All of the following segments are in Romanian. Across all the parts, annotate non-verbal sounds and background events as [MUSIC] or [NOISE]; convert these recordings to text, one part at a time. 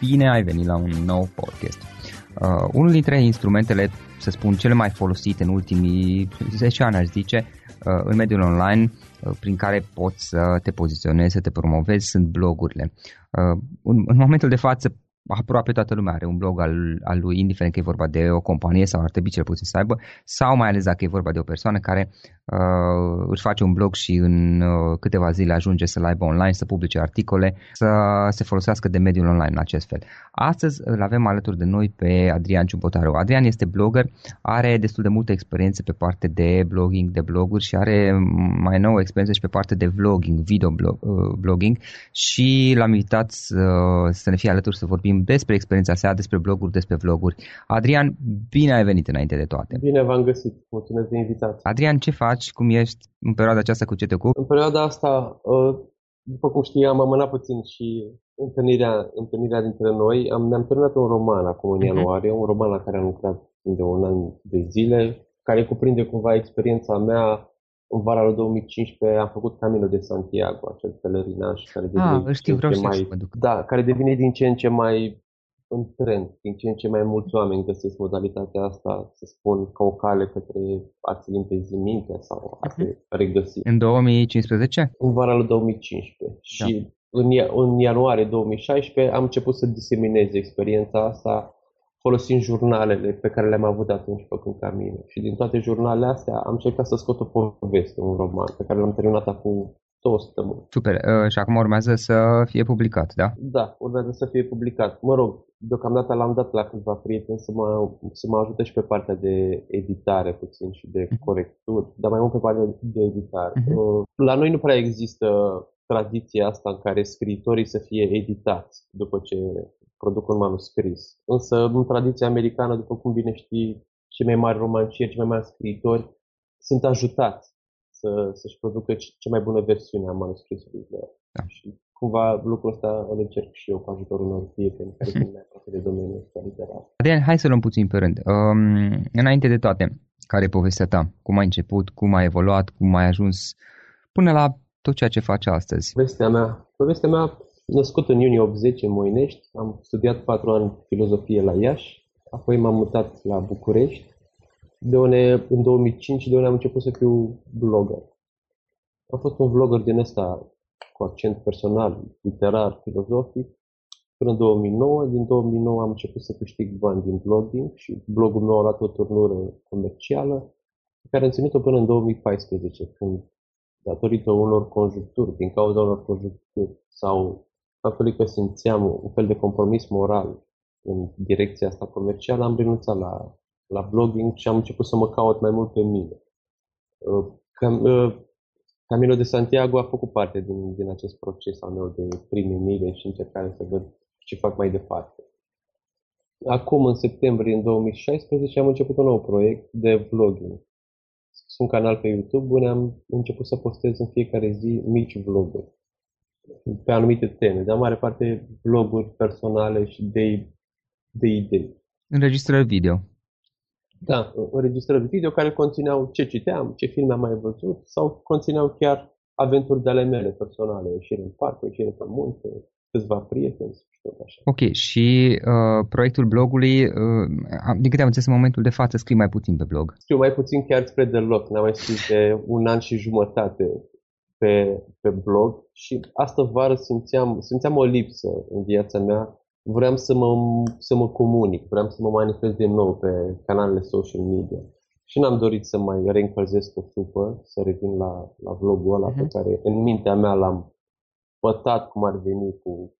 Bine ai venit la un nou podcast. Uh, unul dintre instrumentele, să spun, cele mai folosite în ultimii 10 ani, aș zice, uh, în mediul online, uh, prin care poți să te poziționezi, să te promovezi, sunt blogurile. Uh, în, în momentul de față, aproape toată lumea are un blog al, al lui, indiferent că e vorba de o companie sau ar trebui cel puțin să aibă, sau mai ales dacă e vorba de o persoană care uh, își face un blog și în uh, câteva zile ajunge să-l aibă online, să publice articole, să se folosească de mediul online în acest fel. Astăzi îl avem alături de noi pe Adrian Ciubotaru. Adrian este blogger, are destul de multă experiență pe parte de blogging, de bloguri și are mai nouă experiență și pe parte de vlogging, video blog, uh, blogging și l-am invitat să, să ne fie alături să vorbim despre experiența sa, despre bloguri, despre vloguri. Adrian, bine ai venit înainte de toate. Bine v-am găsit, mulțumesc de invitație. Adrian, ce faci? Cum ești în perioada aceasta cu ce te ocupi? În perioada asta, uh, după cum știi, am amânat puțin și întâlnirea, întâlnirea dintre noi. Am, ne-am terminat un roman acum în uh-huh. ianuarie, un roman la care am lucrat de un an de zile, care cuprinde cumva experiența mea în vara lui 2015 am făcut Camino de Santiago, acel pelerinaj care devine ah, știu, vreau ce mai, da, care devine din ce în ce mai în trend. Din ce în ce mai mulți oameni găsesc modalitatea asta, să spun, ca o cale către a-ți limpezi mintea sau a te mhm. regăsi. În 2015? În vara lui 2015. Da. Și în, în ianuarie 2016 am început să diseminez experiența asta folosind jurnalele pe care le-am avut atunci făcând camine. Și din toate jurnalele astea am încercat să scot o poveste, un roman, pe care l-am terminat acum două săptămâni. Super. Uh, și acum urmează să fie publicat, da? Da, urmează să fie publicat. Mă rog, deocamdată l-am dat la câțiva prieteni să mă, să mă ajute și pe partea de editare puțin și de mhm. corecturi, dar mai mult pe partea de editare. Uh-huh. La noi nu prea există tradiția asta în care scriitorii să fie editați după ce produc un manuscris. Însă, în tradiția americană, după cum bine știi, cei mai mari romancieri, cei mai mari scriitori sunt ajutați să, să-și producă cea mai bună versiune a manuscrisului de da. Și cumva lucrul ăsta îl încerc și eu cu ajutorul unor prieteni care sunt mai aproape de domeniul ăsta literar. Adrian, hai să luăm puțin pe rând. Um, înainte de toate, care e povestea ta? Cum ai început? Cum ai evoluat? Cum ai ajuns până la tot ceea ce faci astăzi? Povestea mea, povestea mea născut în iunie 80 în Moinești, am studiat patru ani filozofie la Iași, apoi m-am mutat la București de unde, în 2005, de unde am început să fiu blogger. Am fost un vlogger din ăsta cu accent personal, literar, filozofic, până în 2009. Din 2009 am început să câștig bani din blogging și blogul meu a luat o turnură comercială, pe care am ținut-o până în 2014, când, datorită unor conjuncturi, din cauza unor conjuncturi sau faptului că simțeam un fel de compromis moral în direcția asta comercială, am renunțat la la blogging și am început să mă caut mai mult pe mine. Uh, Cam, uh, Camilo de Santiago a făcut parte din, din acest proces al meu de primire și încercare să văd ce fac mai departe. Acum, în septembrie în 2016, am început un nou proiect de vlogging. Sunt un canal pe YouTube unde am început să postez în fiecare zi mici vloguri pe anumite teme, dar mare parte vloguri personale și de, de idei. Înregistrări video. Da, înregistrări video care conțineau ce citeam, ce filme am mai văzut sau conțineau chiar aventuri de ale mele personale, ieșiri în parc, ieșiri pe munte, câțiva prieteni și tot așa. Ok, și uh, proiectul blogului, uh, din câte am înțeles în momentul de față, scrii mai puțin pe blog. Scriu mai puțin chiar spre deloc, n-am mai scris de un an și jumătate pe, pe blog și asta vară simțeam, simțeam o lipsă în viața mea vreau să mă, să mă comunic, vreau să mă manifest din nou pe canalele social media. Și n-am dorit să mai reîncălzesc o supă, să revin la, la vlogul ăla uh-huh. pe mhm. care în mintea mea l-am pătat cum ar veni cu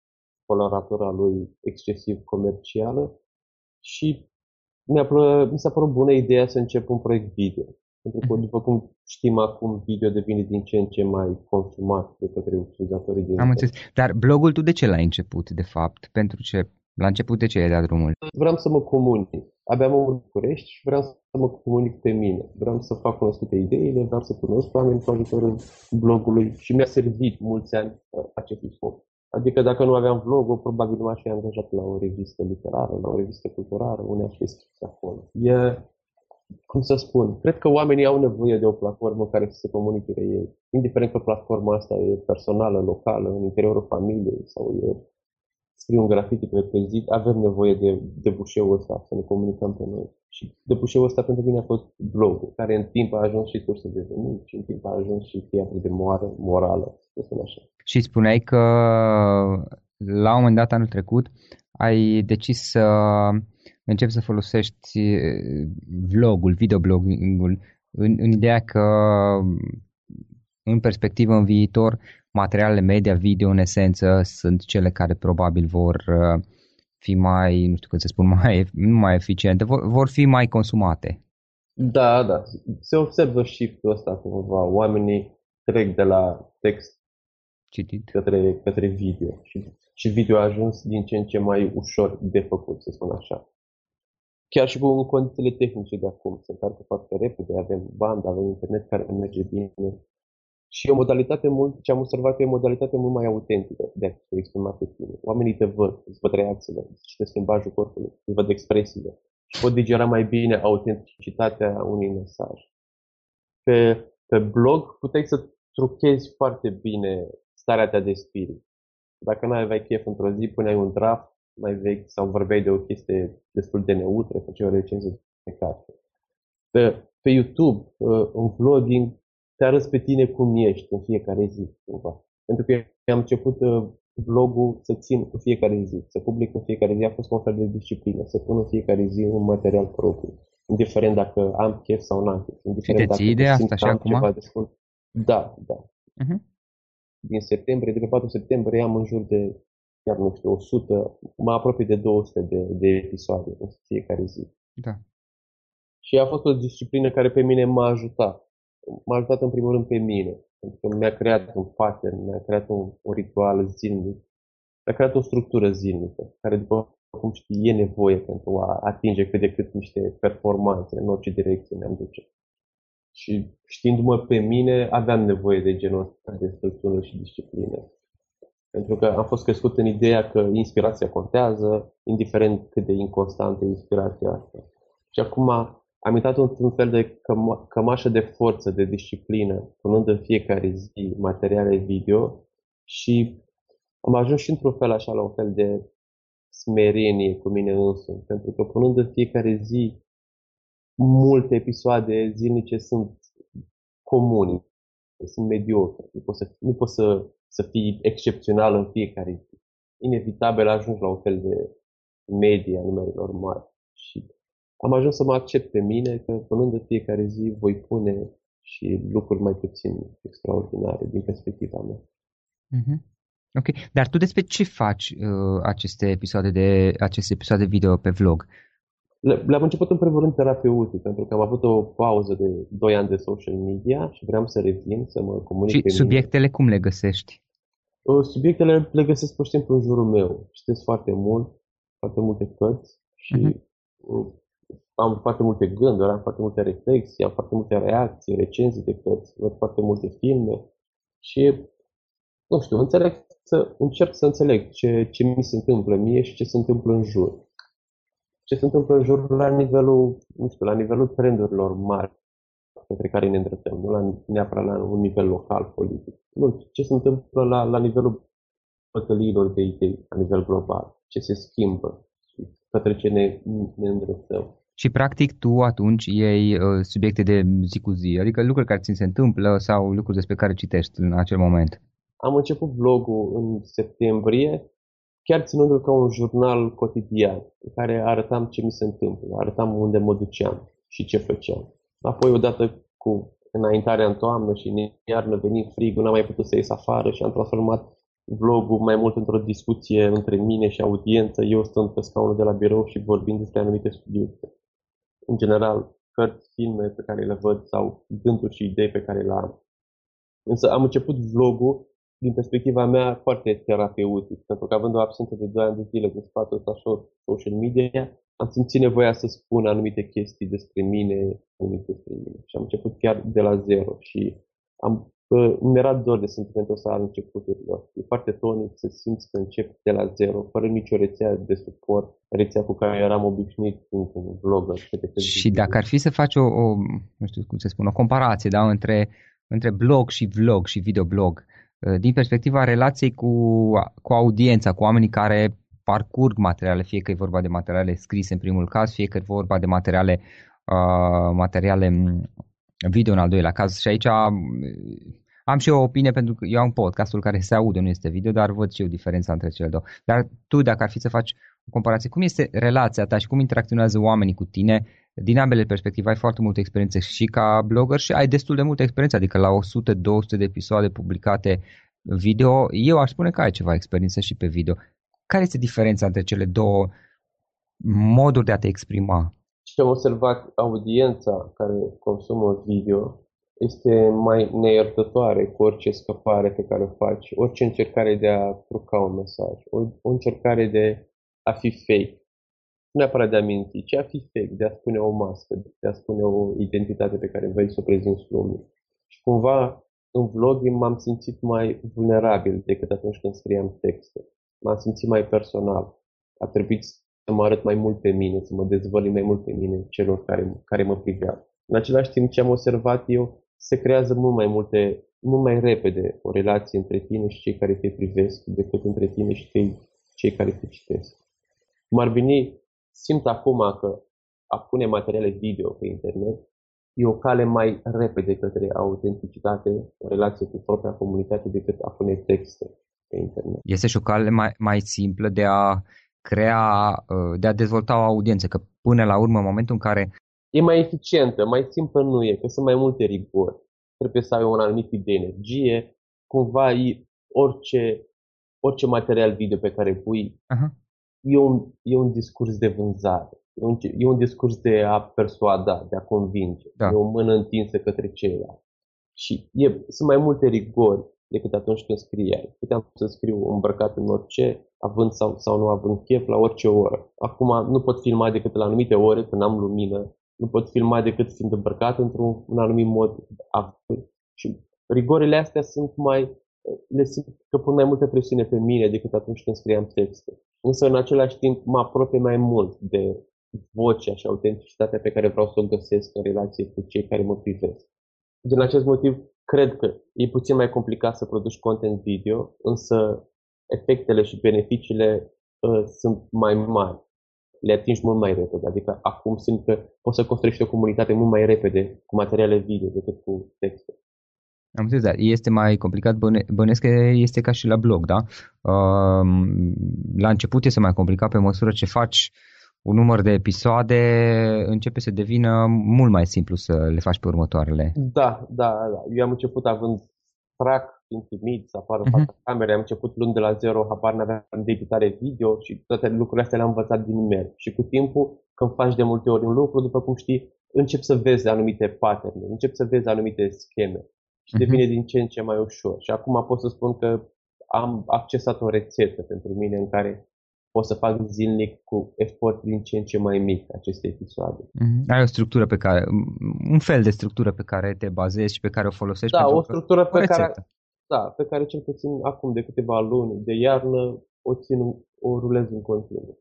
coloratura lui excesiv comercială și mi-a plă, mi s-a părut bună ideea să încep un proiect video. Pentru că, mhm. după cum știm acum, video devine din ce în ce mai consumat de către utilizatorii de Am înțeles. Dar blogul tu de ce l-ai început, de fapt? Pentru ce? La început de ce ai dat drumul? Vreau să mă comunic. Abia mă București și vreau să mă comunic pe mine. Vreau să fac cunoscute ideile, vreau să cunosc oameni cu ajutorul blogului și mi-a servit mulți ani uh, acest scop. Adică dacă nu aveam vlogul, probabil nu m-aș fi angajat la o revistă literară, la o revistă culturală, unde aș fi scris acolo. E cum să spun, cred că oamenii au nevoie de o platformă care să se comunice de ei. Indiferent că platforma asta e personală, locală, în interiorul familiei sau e scriu un graffiti pe prezid, avem nevoie de, de bușeul ăsta, să ne comunicăm pe noi. Și de bușeul ăsta pentru mine a fost blogul, care în timp a ajuns și sursă de venit și în timp a ajuns și teatru de moară, morală, să spun așa. Și spuneai că la un moment dat anul trecut ai decis să începi să folosești vlogul, videoblogging-ul în, în ideea că în perspectivă în viitor materialele media video în esență sunt cele care probabil vor fi mai, nu știu cum să spun, [LAUGHS] mai, nu mai eficiente, vor, vor fi mai consumate. Da, da. Se observă shift-ul ăsta cumva. Oamenii trec de la text Citit. Către, către video. Și, și video a ajuns din ce în ce mai ușor de făcut, să spun așa chiar și cu condițiile tehnice de acum. Se încarcă foarte repede, avem bandă, avem internet care merge bine. Și e o modalitate mult, ce am observat, e o modalitate mult mai autentică de a te exprima pe tine. Oamenii te văd, îți văd reacțiile, îți citesc limbajul corpului, îți văd expresiile și pot digera mai bine autenticitatea unui mesaj. Pe, pe blog puteai să truchezi foarte bine starea ta de spirit. Dacă nu aveai chef într-o zi, puneai un draft mai vechi sau vorbeai de o chestie destul de neutră, făceai o recenzie de carte. Pe, pe YouTube, uh, în vlogging, te arăți pe tine cum ești în fiecare zi, cumva. Pentru că am început uh, vlogul să țin în fiecare zi, să public în fiecare zi, a fost un fel de disciplină, să pun în fiecare zi un material propriu, indiferent dacă am chef sau nu am chef. Indiferent și te ții de asta și acum? Ceva de Da, da. Uh-huh. Din septembrie, de pe 4 septembrie, am în jur de, chiar nu știu, 100, mai apropie de 200 de, de episoade în fiecare zi. Da. Și a fost o disciplină care pe mine m-a ajutat. M-a ajutat în primul rând pe mine pentru că mi-a creat un pattern, mi-a creat un, un ritual zilnic, mi-a creat o structură zilnică, care după cum știi, e nevoie pentru a atinge cât de cât niște performanțe în orice direcție ne-am duce. Și știindu-mă pe mine, aveam nevoie de genul ăsta de structură și disciplină. Pentru că am fost crescut în ideea că inspirația contează, indiferent cât de inconstantă e inspirația asta. Și acum am intrat într-un fel de căma- cămașă de forță, de disciplină, punând în fiecare zi materiale video și am ajuns și într-un fel așa la un fel de smerenie cu mine însumi, pentru că punând în fiecare zi multe episoade zilnice sunt comuni, sunt mediocre, nu poți să, nu poți să, să fii excepțional în fiecare zi. Inevitabil ajungi la un fel de medie a numerelor mari și am ajuns să mă accept pe mine că punând de fiecare zi voi pune și lucruri mai puțin extraordinare din perspectiva mea. Mm-hmm. Ok, dar tu despre ce faci uh, aceste episoade de aceste episoade video pe vlog? Le, le-am început în primul rând terapeutic, pentru că am avut o pauză de 2 ani de social media și vreau să revin, să mă comunic Și pe subiectele mine. cum le găsești? Uh, subiectele le găsesc pur și simplu în jurul meu. Citesc foarte mult, foarte multe cărți și uh-huh am foarte multe gânduri, am foarte multe reflexii, am foarte multe reacții, recenzii de cărți, văd foarte multe filme și, nu știu, înțeleg să, încerc să înțeleg ce, ce mi se întâmplă mie și ce se întâmplă în jur. Ce se întâmplă în jur la nivelul, nu știu, la nivelul trendurilor mari către care ne îndreptăm, nu la, neapărat la un nivel local, politic. Nu, ce se întâmplă la, la nivelul bătăliilor de idei, la nivel global, ce se schimbă și către ce ne, ne îndreptăm. Și practic tu atunci iei uh, subiecte de zi cu zi, adică lucruri care ți se întâmplă sau lucruri despre care citești în acel moment. Am început vlogul în septembrie, chiar ținându-l ca un jurnal cotidian, în care arătam ce mi se întâmplă, arătam unde mă duceam și ce făceam. Apoi, odată cu înaintarea în toamnă și în iarnă venind frigul, n-am mai putut să ies afară și am transformat vlogul mai mult într-o discuție între mine și audiență, eu stând pe scaunul de la birou și vorbind despre anumite subiecte în general, cărți, filme pe care le văd sau gânduri și idei pe care le am. Însă am început vlogul din perspectiva mea foarte terapeutic, pentru că având o absență de 2 ani de zile de spațiul ăsta social media, am simțit nevoia să spun anumite chestii despre mine, anumite despre mine. Și am început chiar de la zero și am mi era dor de sentimentul ăsta al începuturilor. E foarte tonic să simți că încep de la zero, fără nicio rețea de suport, rețea cu care eram obișnuit în un vlogger. Și dacă ar fi să faci o, o, nu știu cum să spun, o comparație da, între, între blog și vlog și videoblog, ă, din perspectiva relației cu, cu audiența, cu oamenii care parcurg materiale, fie că e vorba de materiale scrise în primul caz, fie că e vorba de materiale, uh, materiale video în al doilea caz și aici am, am și eu o opinie pentru că eu am podcastul care se aude, nu este video, dar văd și eu diferența între cele două. Dar tu, dacă ar fi să faci o comparație, cum este relația ta și cum interacționează oamenii cu tine, din ambele perspective ai foarte multă experiență și ca blogger și ai destul de multă experiență, adică la 100-200 de episoade publicate video, eu aș spune că ai ceva experiență și pe video. Care este diferența între cele două moduri de a te exprima? Și am observat audiența care consumă video este mai neiertătoare cu orice scăpare pe care o faci, orice încercare de a truca un mesaj, o, o încercare de a fi fake. Nu neapărat de a minți, ci a fi fake, de a spune o mască, de a spune o identitate pe care vrei să o prezinți lumii. Și cumva în vlogging m-am simțit mai vulnerabil decât atunci când scriam texte. M-am simțit mai personal. A trebuit să mă arăt mai mult pe mine, să mă dezvălui mai mult pe mine celor care, care mă priveau. În același timp, ce am observat eu, se creează mult mai multe, mult mai repede o relație între tine și cei care te privesc decât între tine și cei, cei care te citesc. M-ar veni, simt acum că a pune materiale video pe internet e o cale mai repede către autenticitate în relație cu propria comunitate decât a pune texte pe internet. Este și o cale mai, mai simplă de a crea, uh, de a dezvolta o audiență, că până la urmă, în momentul în care... E mai eficientă, mai simplă nu e, că sunt mai multe rigori. Trebuie să ai un anumit tip de energie, cumva orice, orice material video pe care pui uh-huh. e, un, e un discurs de vânzare. E un, e un discurs de a persuada, de a convinge. Da. E o mână întinsă către ceilalți. Și e, sunt mai multe rigori decât atunci când scriai. Puteam să scriu îmbrăcat în orice, având sau, sau nu având chef, la orice oră. Acum nu pot filma decât la anumite ore, când am lumină. Nu pot filma decât fiind îmbrăcat într-un un anumit mod. Și rigorile astea sunt mai, le simt că pun mai multă presiune pe mine decât atunci când scriam texte. Însă, în același timp, mă apropie mai mult de vocea și autenticitatea pe care vreau să o găsesc în relație cu cei care mă privesc. Din acest motiv, cred că e puțin mai complicat să produci content video, însă efectele și beneficiile uh, sunt mai mari. Le atingi mult mai repede. Adică acum simt că poți să construiești o comunitate mult mai repede cu materiale video decât cu texte. Am înțeles, dar este mai complicat, bănesc că este ca și la blog, da? Uh, la început este mai complicat pe măsură ce faci un număr de episoade, începe să devină mult mai simplu să le faci pe următoarele. Da, da, da. Eu am început având track, fiind timid, să apară în uh-huh. fața camerei, am început luând de la zero, habar n-aveam de editare video și toate lucrurile astea le-am învățat din merg. Și cu timpul, când faci de multe ori un lucru, după cum știi, încep să vezi anumite pattern, încep să vezi anumite scheme și uh-huh. devine din ce în ce mai ușor. Și acum pot să spun că am accesat o rețetă pentru mine în care pot să fac zilnic cu efort din ce în ce mai mic aceste episoade. Mm-hmm. Ai o structură pe care, un fel de structură pe care te bazezi și pe care o folosești? Da, o structură pe o care, da, pe care cel puțin acum de câteva luni de iarnă o țin, o rulez în continuu.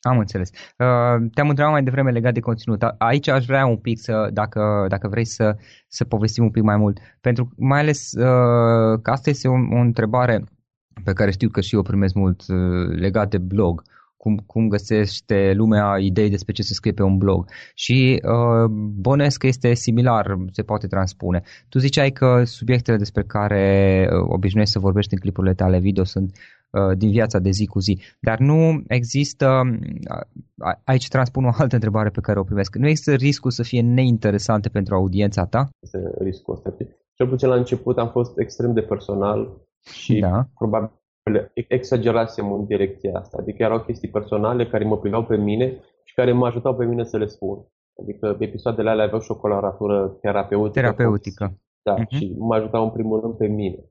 Am înțeles. Uh, te-am întrebat mai devreme legat de conținut. Aici aș vrea un pic să, dacă, dacă vrei să, să povestim un pic mai mult. Pentru mai ales uh, că asta este o, o întrebare pe care știu că și eu primesc mult uh, legat de blog, cum, cum găsește lumea idei despre ce să scrie pe un blog. Și uh, bănuiesc că este similar, se poate transpune. Tu ziceai că subiectele despre care uh, obișnuiești să vorbești în clipurile tale video sunt uh, din viața de zi cu zi, dar nu există, uh, aici transpun o altă întrebare pe care o primesc, nu există riscul să fie neinteresante pentru audiența ta? Este riscul ăsta. Cel puțin la început am fost extrem de personal și da. probabil exagerasem în direcția asta. Adică erau chestii personale care mă priveau pe mine și care mă ajutau pe mine să le spun. Adică episoadele alea aveau și o coloratură terapeutică. Terapeutică. Da, uh-huh. și mă ajutau în primul rând pe mine.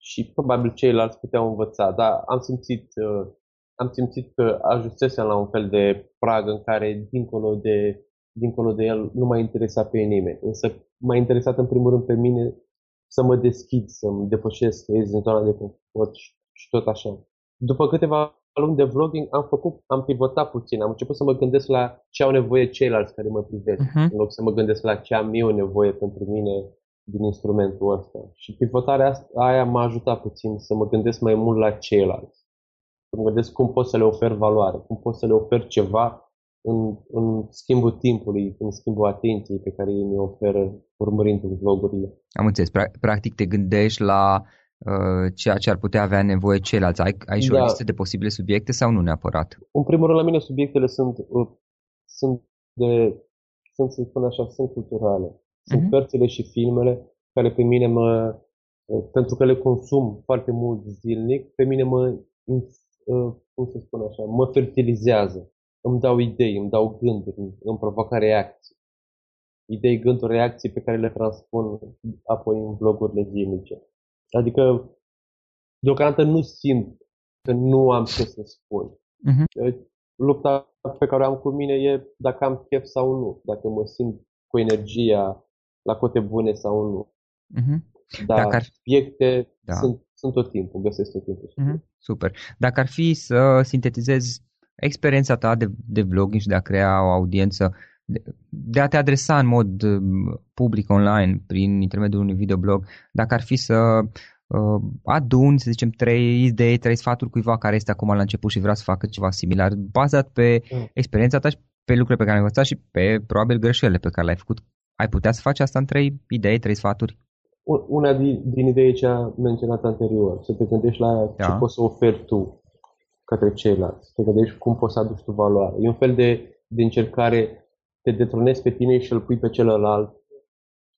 Și probabil ceilalți puteau învăța, dar am simțit, uh, am simțit că ajunsesem la un fel de prag în care, dincolo de, dincolo de el, nu m-a interesat pe nimeni. Însă m-a interesat în primul rând pe mine să mă deschid, să-mi depășesc, să ies din zona de confort și, și tot așa. După câteva luni de vlogging am făcut, am pivotat puțin, am început să mă gândesc la ce au nevoie ceilalți care mă privesc, uh-huh. în loc să mă gândesc la ce am eu nevoie pentru mine din instrumentul ăsta. Și pivotarea asta, aia m-a ajutat puțin să mă gândesc mai mult la ceilalți. Să mă gândesc cum pot să le ofer valoare, cum pot să le ofer ceva în, în schimbul timpului, în schimbul atenției pe care ei mi oferă urmărind vlogurile. Am înțeles. Practic te gândești la uh, ceea ce ar putea avea nevoie ceilalți. Ai, ai și da. o listă de posibile subiecte sau nu neapărat? În primul rând, la mine subiectele sunt, uh, sunt de, sunt, să spun așa, sunt culturale. Sunt uh-huh. cărțile și filmele care pe mine mă, uh, pentru că le consum foarte mult zilnic, pe mine mă, uh, cum să spun așa, mă fertilizează îmi dau idei, îmi dau gânduri, îmi provoacă reacții. Idei, gânduri, reacții pe care le transpun apoi în vlogurile zilnice. Adică, deocamdată nu simt că nu am ce să spun. Uh-huh. Lupta pe care o am cu mine e dacă am chef sau nu, dacă mă simt cu energia la cote bune sau nu. Uh-huh. Dar dacă ar... subiecte da. sunt, sunt tot timpul, găsesc tot timpul. Uh-huh. Super. Dacă ar fi să sintetizezi experiența ta de, de vlogging și de a crea o audiență, de, de a te adresa în mod um, public online prin intermediul unui videoblog, dacă ar fi să uh, adun, să zicem, trei idei, trei sfaturi cuiva care este acum la început și vrea să facă ceva similar, bazat pe mm. experiența ta și pe lucrurile pe care ai învățat și pe probabil greșelile pe care le-ai făcut. Ai putea să faci asta în trei idei, trei sfaturi? Una din, din idei e cea menționată anterior, să te gândești la da. ce poți să oferi tu către ceilalți, să te gândești cum poți să aduci tu valoare. E un fel de, de încercare, te detronezi pe tine și îl pui pe celălalt,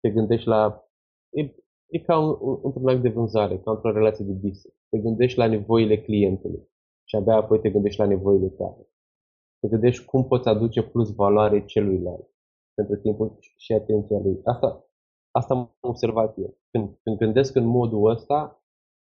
te gândești la... E, e ca un, un, într-un act de vânzare, ca într-o relație de business. Te gândești la nevoile clientului și abia apoi te gândești la nevoile tale. Te gândești cum poți aduce plus valoare celuilalt pentru timpul și atenția lui. Asta, asta am observat eu. Când, când gândesc în modul ăsta,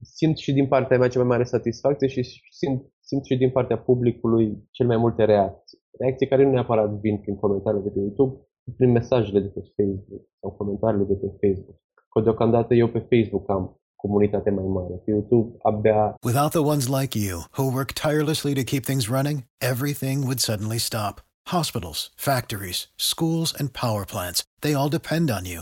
simt și din partea mea cea mai mare satisfacție și simt, simt și din partea publicului cel mai multe reacții. Reacții care nu neapărat vin prin comentariile de pe YouTube, prin mesajele de pe Facebook sau comentariile de pe Facebook. Că deocamdată eu pe Facebook am comunitate mai mare. Pe YouTube abia... Without the ones like you, who work tirelessly to keep things running, everything would suddenly stop. Hospitals, factories, schools, and power plants, they all depend on you.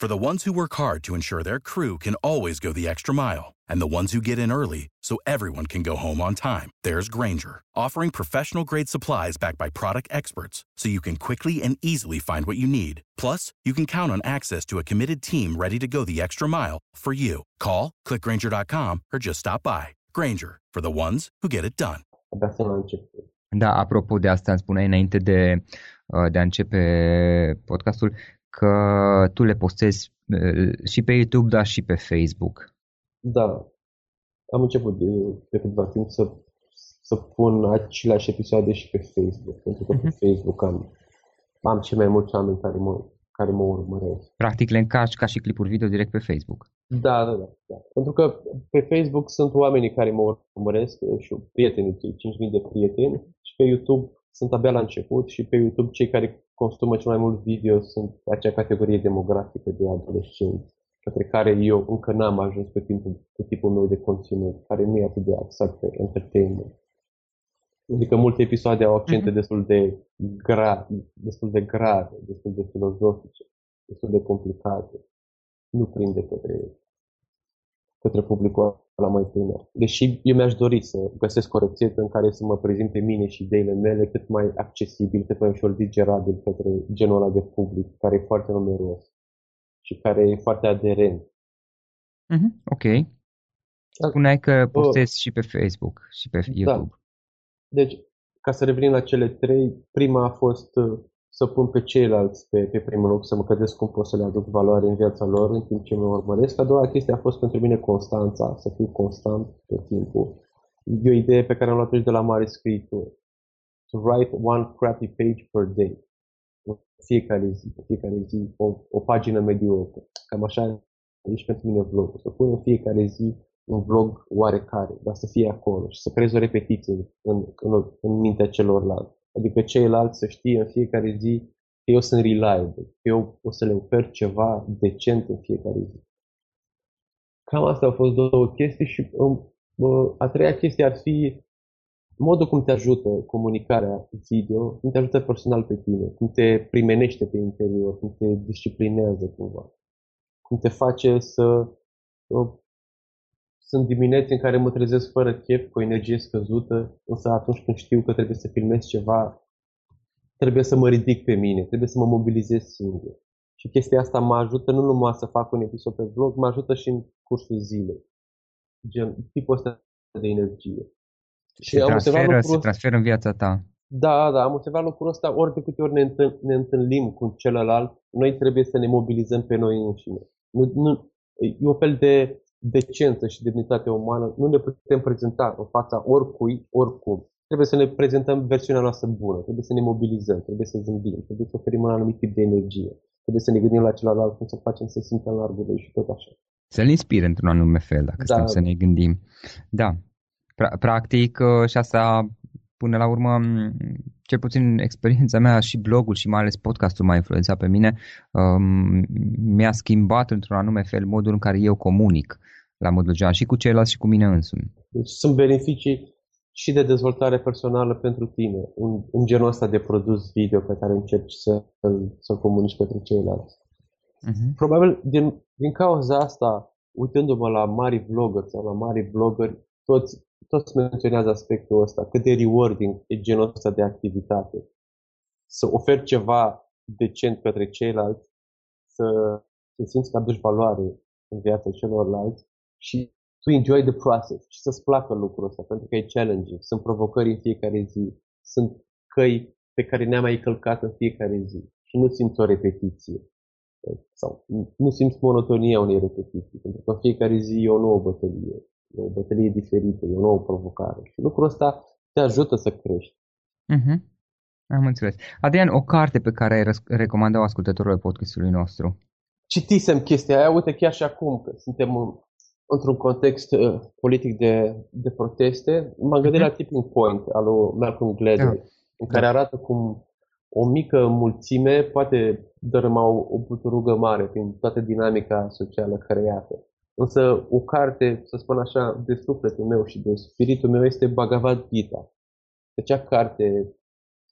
For the ones who work hard to ensure their crew can always go the extra mile, and the ones who get in early so everyone can go home on time, there's Granger, offering professional grade supplies backed by product experts so you can quickly and easily find what you need. Plus, you can count on access to a committed team ready to go the extra mile for you. Call, clickgranger.com, or just stop by. Granger, for the ones who get it done. Da, apropo de asta, îmi spuneai înainte de, uh, de a începe podcastul că tu le postezi uh, și pe YouTube, dar și pe Facebook. Da. Am început de, de câteva timp să, să pun aceleași episoade și pe Facebook, pentru că uh-huh. pe mhm. Facebook am, am cei mai mulți oameni care mă, care mă urmăresc. Practic le încarci ca și clipuri video direct pe Facebook. Da, da, da. da. Pentru că pe Facebook sunt oamenii care mă urmăresc și prietenii, cei 5.000 de prieteni și pe YouTube sunt abia la început și pe YouTube cei care consumă cel mai mult video sunt acea categorie demografică de adolescenți către care eu încă n-am ajuns pe, timpul, pe tipul meu de conținut, care nu e atât de axat pe entertainment. Adică multe episoade au accente uh-huh. destul de grave, destul de grave, destul de filozofice, destul de complicate. Nu prinde către, către publicul la mai tânăr. Deși eu mi-aș dori să găsesc o rețetă în care să mă prezint pe mine și ideile mele cât mai accesibil, cât mai ușor digerabil către genul ăla de public, care e foarte numeros și care e foarte aderent. Mm-hmm, ok. Spuneai că postezi uh, și pe Facebook și pe da. YouTube. Da. Deci, ca să revenim la cele trei, prima a fost uh, să pun pe ceilalți pe, pe primul loc, să mă gândesc cum pot să le aduc valoare în viața lor în timp ce mă urmăresc. A doua chestie a fost pentru mine constanța, să fiu constant tot timpul. E o idee pe care am luat-o de la mare scriitor. To write one crappy page per day fiecare zi, pe fiecare zi, o, o pagină mediocre. Cam așa e și pentru mine vlogul. Să pun în fiecare zi un vlog oarecare, dar să fie acolo și să creez o repetiție în, în, în mintea celorlalți. Adică ceilalți să știe în fiecare zi că eu sunt reliable, că eu o să le ofer ceva decent în fiecare zi. Cam asta au fost două chestii și um, a treia chestie ar fi modul cum te ajută comunicarea video, cum te ajută personal pe tine, cum te primenește pe interior, cum te disciplinează cumva, cum te face să... Uh, sunt dimineți în care mă trezesc fără chef, cu o energie scăzută, însă atunci când știu că trebuie să filmez ceva, trebuie să mă ridic pe mine, trebuie să mă mobilizez singur. Și chestia asta mă ajută nu numai să fac un episod pe vlog, mă ajută și în cursul zilei. Gen, tipul ăsta de energie. Și se, transferă, se transferă în viața ta. Da, da, am observat lucrul ăsta ori de câte ori ne, întâln, ne întâlnim cu celălalt, noi trebuie să ne mobilizăm pe noi înșine. Nu, nu, e o fel de decență și demnitate umană. Nu ne putem prezenta în fața oricui, oricum. Trebuie să ne prezentăm versiunea noastră bună, trebuie să ne mobilizăm, trebuie să zâmbim, trebuie să oferim un anumit tip de energie, trebuie să ne gândim la celălalt, cum să facem să simtă largul și tot așa. Să-l inspire într-un anume fel, dacă da. stăm să ne gândim. Da, Practic, uh, și asta până la urmă cel puțin experiența mea și blogul și mai ales podcastul m-a influențat pe mine, um, mi-a schimbat într-un anume fel modul în care eu comunic la modul general și cu ceilalți și cu mine însumi. Deci sunt beneficii și de dezvoltare personală pentru tine, în, în genul ăsta de produs video pe care încerci să, să-l comunici pentru ceilalți. Uh-huh. Probabil din, din cauza asta, uitându-mă la mari vlogger sau la mari vloggeri, toți, toți menționează aspectul ăsta, cât de rewarding e genul ăsta de activitate. Să oferi ceva decent către ceilalți, să, să simți că aduci valoare în viața celorlalți și tu enjoy the process și să-ți placă lucrul ăsta, pentru că e challenging, sunt provocări în fiecare zi, sunt căi pe care ne-am mai călcat în fiecare zi și nu simți o repetiție. Sau nu simți monotonia unei repetiții, pentru că în fiecare zi e o nouă bătălie, e o bătălie diferită, e o nouă provocare și lucrul ăsta te ajută să crești. Uh-huh. Am înțeles. Adrian, o carte pe care ai recomandat ascultătorului podcastului nostru? Citisem chestia aia, uite chiar și acum că suntem într-un context uh, politic de, de proteste, m-am gândit uh-huh. la Tipping Point al lui Malcolm Gladwell, da. în care arată cum o mică mulțime poate dărâma o, o buturugă mare prin toată dinamica socială creată. Însă o carte, să spun așa, de sufletul meu și de spiritul meu este Bhagavad Gita. Deci acea carte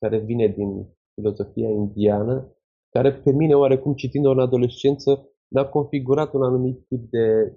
care vine din filozofia indiană, care pe mine oarecum citind-o în adolescență mi-a configurat un anumit tip de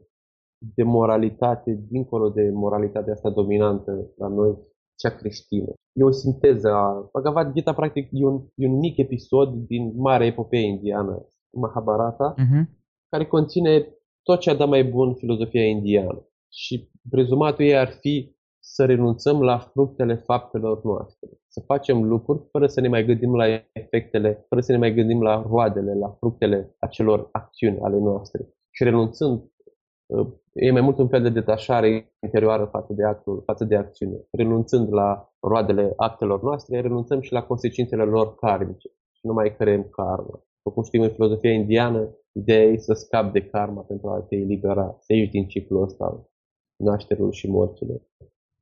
de moralitate, dincolo de moralitatea asta dominantă la noi, cea creștină. E o sinteză a... Bhagavad Gita, practic, e un, e un mic episod din marea epopee indiană, Mahabharata, uh-huh. care conține tot ce a dat mai bun filozofia indiană. Și rezumatul ei ar fi să renunțăm la fructele faptelor noastre. Să facem lucruri fără să ne mai gândim la efectele, fără să ne mai gândim la roadele, la fructele acelor acțiuni ale noastre. Și renunțând e mai mult un fel de detașare interioară față de actul, față de acțiune. Renunțând la roadele actelor noastre, renunțăm și la consecințele lor karmice și nu mai creăm karma. După cum știm în filozofia indiană, ideea e să scapi de karma pentru a te elibera, să ieși din ciclul ăsta, nașterilor și morților.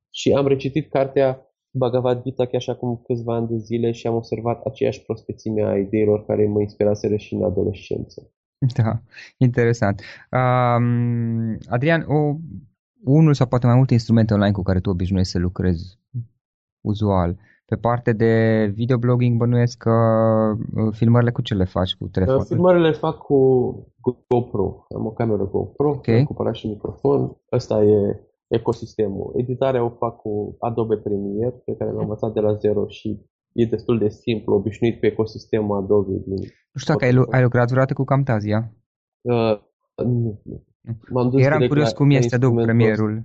Și am recitit cartea Bhagavad Gita chiar și acum câțiva ani de zile și am observat aceeași prospețime a ideilor care mă inspiraseră și în adolescență. Da, interesant. Um, Adrian, o, unul sau poate mai multe instrumente online cu care tu obișnuiești să lucrezi uzual. Pe parte de videoblogging bănuiesc că uh, filmările cu ce le faci cu telefonul? Filmările le fac cu, cu GoPro. Am o cameră GoPro, okay. cu și microfon. Ăsta e ecosistemul. Editarea o fac cu Adobe Premiere, pe care l-am învățat de la zero și e destul de simplu, obișnuit cu ecosistemul Adobe. Din nu știu dacă ai, ai lucrat vreodată cu Camtasia. Uh, nu, nu. M-am dus Eram curios cum este Adobe Premierul.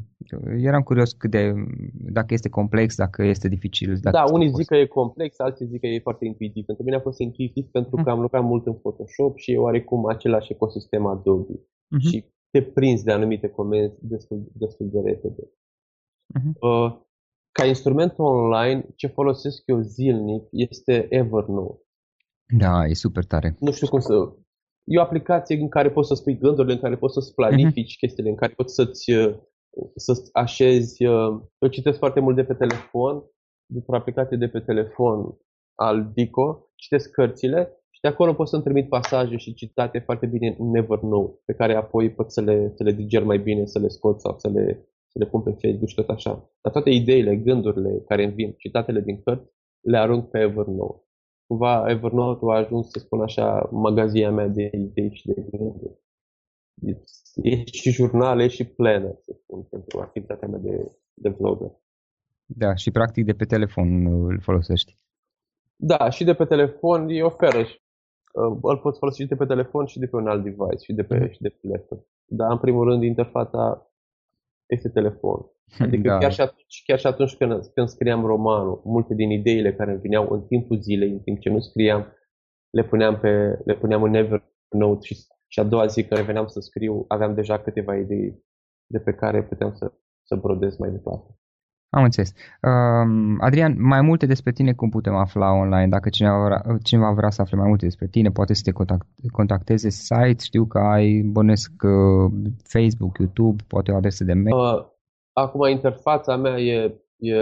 Eram curios cât de, dacă este complex, dacă este dificil. Dacă da, unii zic că e complex, alții zic că e foarte intuitiv. Pentru mine a fost intuitiv pentru că am lucrat mult în Photoshop și e oarecum același ecosistem Adobe. Uh-huh. Și te prinzi de anumite comenzi destul, destul de repede. Uh-huh. Uh, ca instrument online, ce folosesc eu zilnic este Evernote. Da, e super tare. Nu știu cum să... E o aplicație în care poți să spui gândurile, în care poți să-ți planifici uh-huh. chestiile, în care poți să-ți, uh, să așezi... Uh, eu citesc foarte mult de pe telefon, după aplicație de pe telefon al Dico, citesc cărțile și de acolo pot să-mi trimit pasaje și citate foarte bine în Evernote, pe care apoi pot să le, să le diger mai bine, să le scot sau să le să le pun pe Facebook și tot așa. Dar toate ideile, gândurile care îmi vin, citatele din cărți, le arunc pe Evernote. Cumva Evernote a ajuns, să spun așa, magazia mea de idei și de gânduri. E și jurnal, e și planner, să spun, pentru activitatea mea de, de vlogger. Da, și practic de pe telefon îl folosești. Da, și de pe telefon îi oferă și uh, îl poți folosi și de pe telefon și de pe un alt device și de pe, mm. și de pe laptop. Dar în primul rând interfața este telefon. Adică da. chiar, și atunci, chiar și atunci când, când scriam romanul, multe din ideile care îmi veneau în timpul zilei, în timp ce nu scriam, le puneam, pe, le puneam în Evernote și, și a doua zi când reveneam să scriu, aveam deja câteva idei de pe care puteam să, să brodez mai departe. Am înțeles. Uh, Adrian, mai multe despre tine cum putem afla online? Dacă cineva vrea, cineva vrea să afle mai multe despre tine, poate să te contact, contacteze site, știu că ai, bănesc uh, Facebook, YouTube, poate o adresă de mail. Uh, acum interfața mea e, e,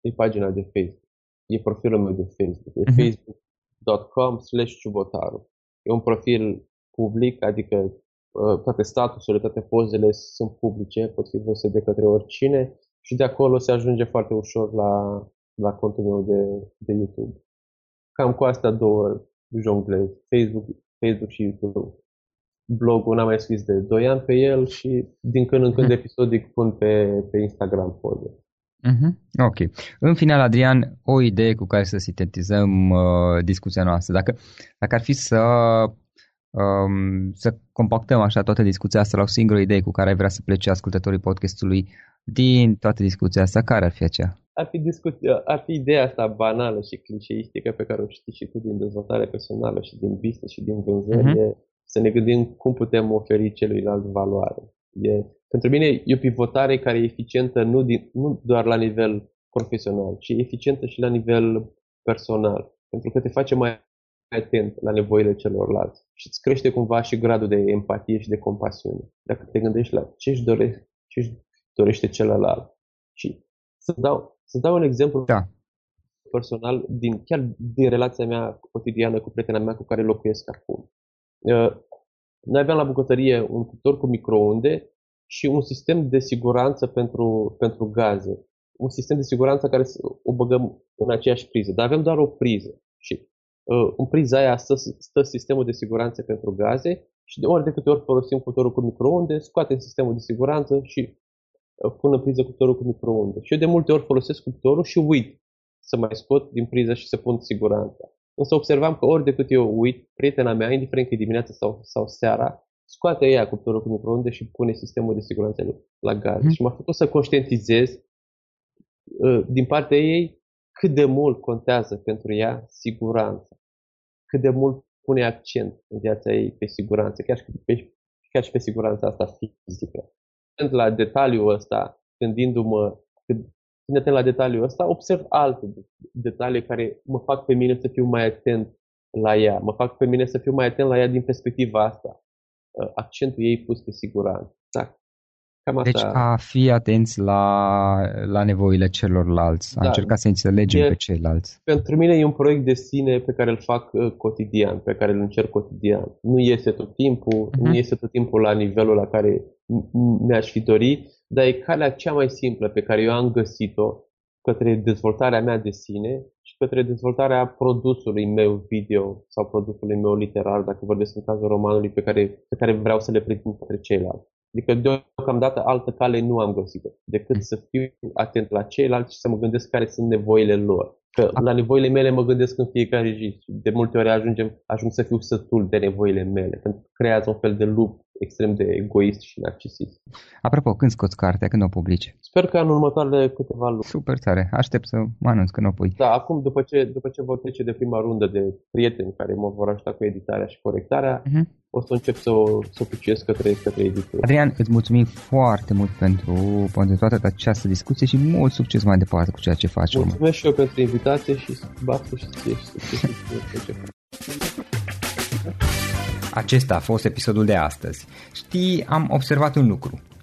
e pagina de Facebook. e profilul meu de Facebook. E uh-huh. facebook.com slash ciubotaru. E un profil public, adică uh, toate statusurile, toate pozele sunt publice, pot fi văzute de către oricine și de acolo se ajunge foarte ușor la, la contul meu de, de YouTube. Cam cu astea două jonglez, Facebook, Facebook și YouTube. Blogul n-am mai scris de 2 ani pe el și din când în când mhm. episodic pun pe, pe Instagram poze. Mm-hmm. Ok. În final, Adrian, o idee cu care să sintetizăm uh, discuția noastră. Dacă, dacă ar fi să, um, să compactăm așa toată discuția asta la o singură idee cu care ai vrea să plece ascultătorii podcastului din toată discuția asta, care ar fi aceea? Ar fi, discuția, ar fi ideea asta banală și clișeistică pe care o știi și tu din dezvoltare personală și din business și din vânzări, mm-hmm. Să ne gândim cum putem oferi celuilalt valoare. E, pentru mine e o pivotare care e eficientă nu, din, nu doar la nivel profesional, ci eficientă și la nivel personal. Pentru că te face mai atent la nevoile celorlalți și îți crește cumva și gradul de empatie și de compasiune. Dacă te gândești la ce își dorește, ce își dorește celălalt. Și să dau, să dau un exemplu da. personal, din, chiar din relația mea cotidiană cu prietena mea cu care locuiesc acum. Uh, noi aveam la bucătărie un cuptor cu microunde și un sistem de siguranță pentru, pentru gaze. Un sistem de siguranță care o băgăm în aceeași priză. Dar avem doar o priză. Și uh, în priza aia stă, stă sistemul de siguranță pentru gaze și de ori de câte ori folosim cuptorul cu microunde, scoatem sistemul de siguranță și uh, pun în priză cuptorul cu microunde. Și eu de multe ori folosesc cuptorul și uit să mai scot din priză și să pun siguranța. Însă observam că ori de cât eu uit, prietena mea, indiferent că e dimineața sau, sau seara, scoate ea cuptorul cu microunde și pune sistemul de siguranță la gaz. Mm. Și m-a făcut să conștientizez uh, din partea ei cât de mult contează pentru ea siguranța. Cât de mult pune accent în viața ei pe siguranță, chiar și pe, chiar și pe siguranța asta fizică. La detaliul ăsta, gândindu-mă, când la detaliul ăsta, observ alte detalii care mă fac pe mine să fiu mai atent la ea, mă fac pe mine să fiu mai atent la ea din perspectiva asta. Uh, accentul ei pus pe siguranță. Da. Cam asta... Deci a fi atenți la, la nevoile celorlalți, a da. încerca să înțelegem e, pe ceilalți. Pentru mine e un proiect de sine pe care îl fac uh, cotidian, pe care îl încerc cotidian. Nu iese tot timpul, uh-huh. nu iese tot timpul la nivelul la care mi-aș fi dorit, dar e calea cea mai simplă pe care eu am găsit-o către dezvoltarea mea de sine și către dezvoltarea produsului meu video sau produsului meu literar, dacă vorbesc în cazul romanului pe care, pe care vreau să le prezint către ceilalți. Adică deocamdată altă cale nu am găsit decât să fiu atent la ceilalți și să mă gândesc care sunt nevoile lor. Că la nevoile mele mă gândesc în fiecare zi. De multe ori ajungem, ajung să fiu sătul de nevoile mele. Pentru că creează un fel de lup extrem de egoist și narcisist. Apropo, când scoți cartea? Când o publici? Sper că în următoarele câteva luni. Super tare. Aștept să mă anunț când o pui. Da, acum după ce, după ce vor trece de prima rundă de prieteni care mă vor ajuta cu editarea și corectarea, uh-huh. O să încep să o, să o către, către editură. Adrian, îți mulțumim foarte mult pentru, pentru toată această discuție și mult succes mai departe cu ceea ce faci. Mulțumesc și eu pentru invitație și baftă și ție și succes ce Acesta a fost episodul de astăzi. Știi, am observat un lucru.